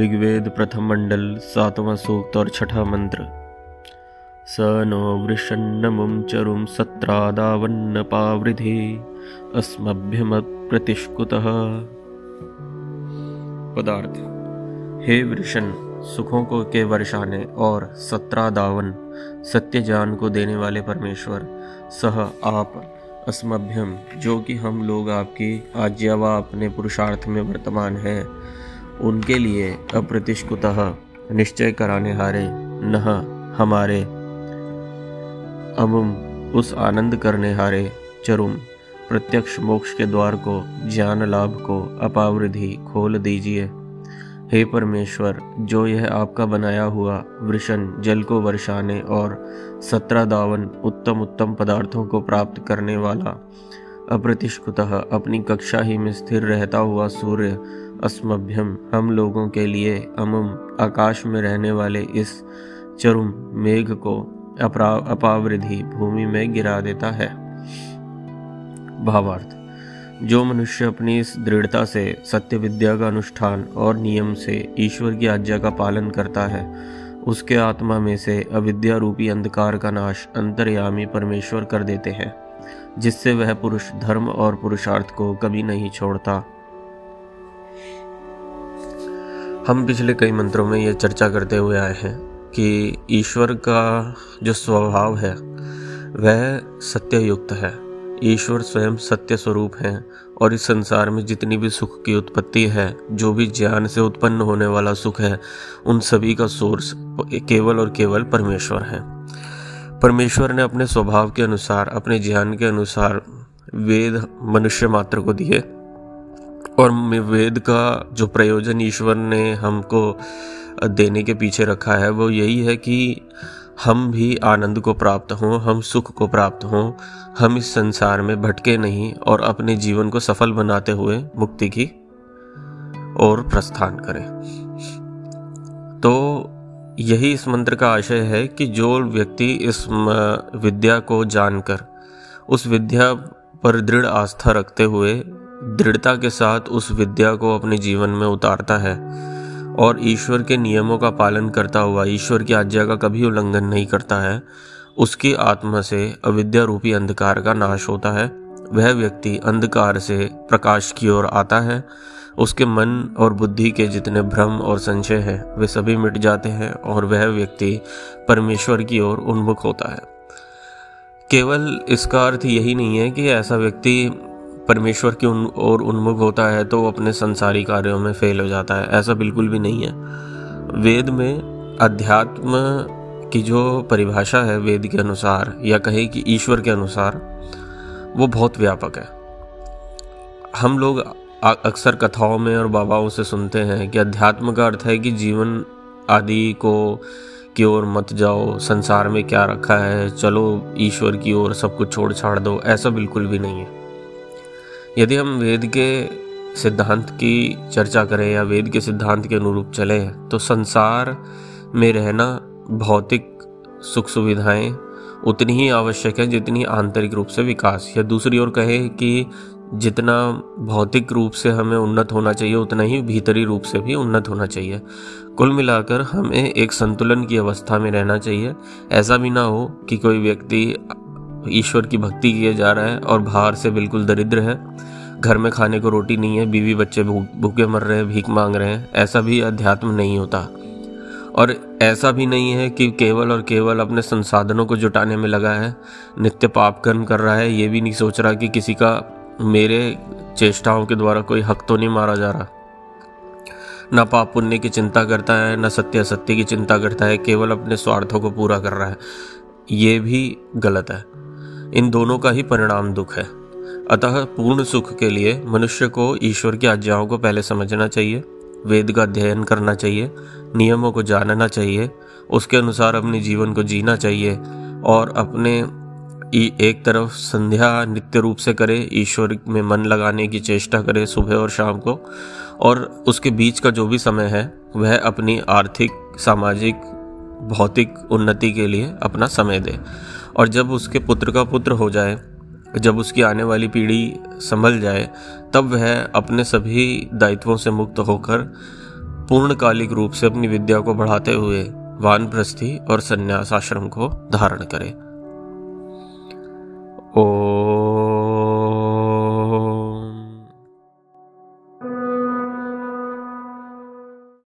ऋग्वेद प्रथम मंडल, सातवां सूक्त और छठा मंत्र। स नो वृषन्नमुं चरुं पावृधि, अस्मभ्यमप्रतिष्कुतः। पदार्थ। हे वृषण सुखों को के वर्षाने और सत्रादावन सत्य ज्ञान को देने वाले परमेश्वर, सह आप अस्मभ्यम जो कि हम लोग आपकी आज्ञा व अपने पुरुषार्थ में वर्तमान हैं उनके लिए अप्रतिष्कुतः निश्चय कराने हारे न हमारे। अमुम उस आनंद करने हारे चरुम प्रत्यक्ष मोक्ष के द्वार को, ज्ञान लाभ को, अपावृद्धि खोल दीजिए। हे परमेश्वर, जो यह आपका बनाया हुआ वृषण जल को वर्षाने और सत्रह दावन उत्तम उत्तम पदार्थों को प्राप्त करने वाला अप्रतिष्कुतः अपनी कक्षा ही में स्थिर रहता हुआ सूर्य अस्मभ्यम। हम लोगों के लिए अमुम आकाश में रहने वाले इस चरुम मेघ को अपावृद्धि भूमि में गिरा देता है। भावार्थ। जो मनुष्य अपनी इस दृढ़ता से सत्य विद्या का अनुष्ठान और नियम से ईश्वर की आज्ञा का पालन करता है, उसके आत्मा में से अविद्या रूपी अंधकार का नाश अंतर्यामी परमेश्वर कर देते हैं, जिससे वह पुरुष धर्म और पुरुषार्थ को कभी नहीं छोड़ता। हम पिछले कई मंत्रों में ये चर्चा करते हुए आए हैं कि ईश्वर का जो स्वभाव है, वह सत्य युक्त है। ईश्वर स्वयं सत्य स्वरूप हैं और इस संसार में जितनी भी सुख की उत्पत्ति है, जो भी ज्ञान से उत्पन्न होने वाला सुख है, उन सभी का सोर्स केवल और केवल परमेश्वर है। परमेश्वर ने अपने स्वभाव के अनुसार, अपने ज्ञान के अनुसार वेद मनुष्य मात्र को दिए। और वेद का जो प्रयोजन ईश्वर ने हमको देने के पीछे रखा है, वो यही है कि हम भी आनंद को प्राप्त हों, हम सुख को प्राप्त हों, हम इस संसार में भटके नहीं और अपने जीवन को सफल बनाते हुए मुक्ति की और प्रस्थान करें। तो यही इस मंत्र का आशय है कि जो व्यक्ति इस विद्या को जानकर, उस विद्या पर दृढ़ आस्था रखते हुए दृढ़ता के साथ उस विद्या को अपने जीवन में उतारता है और ईश्वर के नियमों का पालन करता हुआ, ईश्वर की आज्ञा का कभी उल्लंघन नहीं करता है, उसकी आत्मा से अविद्या रूपी अंधकार का नाश होता है। वह व्यक्ति अंधकार से प्रकाश की ओर आता है। उसके मन और बुद्धि के जितने भ्रम और संशय हैं, वे सभी मिट जाते हैं और वह व्यक्ति परमेश्वर की ओर उन्मुख होता है। केवल इसका अर्थ यही नहीं है कि ऐसा व्यक्ति परमेश्वर की उन और उन्मुख होता है तो वो अपने संसारी कार्यों में फेल हो जाता है। ऐसा बिल्कुल भी नहीं है। वेद में अध्यात्म की जो परिभाषा है वेद के अनुसार या कहे कि ईश्वर के अनुसार, वो बहुत व्यापक है। हम लोग अक्सर कथाओं में और बाबाओं से सुनते हैं कि अध्यात्म का अर्थ है कि जीवन आदि को की ओर मत जाओ, संसार में क्या रखा है, चलो ईश्वर की ओर सब कुछ छोड़ छाड़ दो, ऐसा बिल्कुल भी नहीं है। यदि हम वेद के सिद्धांत की चर्चा करें या वेद के सिद्धांत के अनुरूप चलें तो संसार में रहना भौतिक सुख सुविधाएँ उतनी ही आवश्यक है जितनी आंतरिक रूप से विकास। या दूसरी ओर कहें कि जितना भौतिक रूप से हमें उन्नत होना चाहिए, उतना ही भीतरी रूप से भी उन्नत होना चाहिए। कुल मिलाकर हमें एक संतुलन की अवस्था में रहना चाहिए। ऐसा भी ना हो कि कोई व्यक्ति ईश्वर की भक्ति किए जा रहा है और बाहर से बिल्कुल दरिद्र है। घर में खाने को रोटी नहीं है, बीवी बच्चे भूखे मर रहे हैं, भीख मांग रहे हैं, ऐसा भी अध्यात्म नहीं होता। और ऐसा भी नहीं है कि केवल और केवल अपने संसाधनों को जुटाने में लगा है, नित्य पाप कर्म कर रहा है, ये भी नहीं सोच रहा कि किसी का, मेरे चेष्टाओं के द्वारा कोई हक तो नहीं मारा जा रहा। न पाप पुण्य की चिंता करता है, न सत्य असत्य की चिंता करता है, केवल अपने स्वार्थों को पूरा कर रहा है। ये भी गलत है। इन दोनों का ही परिणाम दुख है। अतः पूर्ण सुख के लिए मनुष्य को ईश्वर की आज्ञाओं को पहले समझना चाहिए, वेद का अध्ययन करना चाहिए, नियमों को जानना चाहिए, उसके अनुसार अपने जीवन को जीना चाहिए और अपने एक तरफ़ संध्या नित्य रूप से करे, ईश्वर में मन लगाने की चेष्टा करे सुबह और शाम को और उसके बीच का जो भी समय है, वह अपनी आर्थिक, सामाजिक, भौतिक उन्नति के लिए अपना समय दे। और जब उसके पुत्र का पुत्र हो जाए, जब उसकी आने वाली पीढ़ी संभल जाए, तब वह अपने सभी दायित्वों से मुक्त होकर पूर्णकालिक रूप से अपनी विद्या को बढ़ाते हुए वानप्रस्थी और संन्यास आश्रम को धारण करे। ओ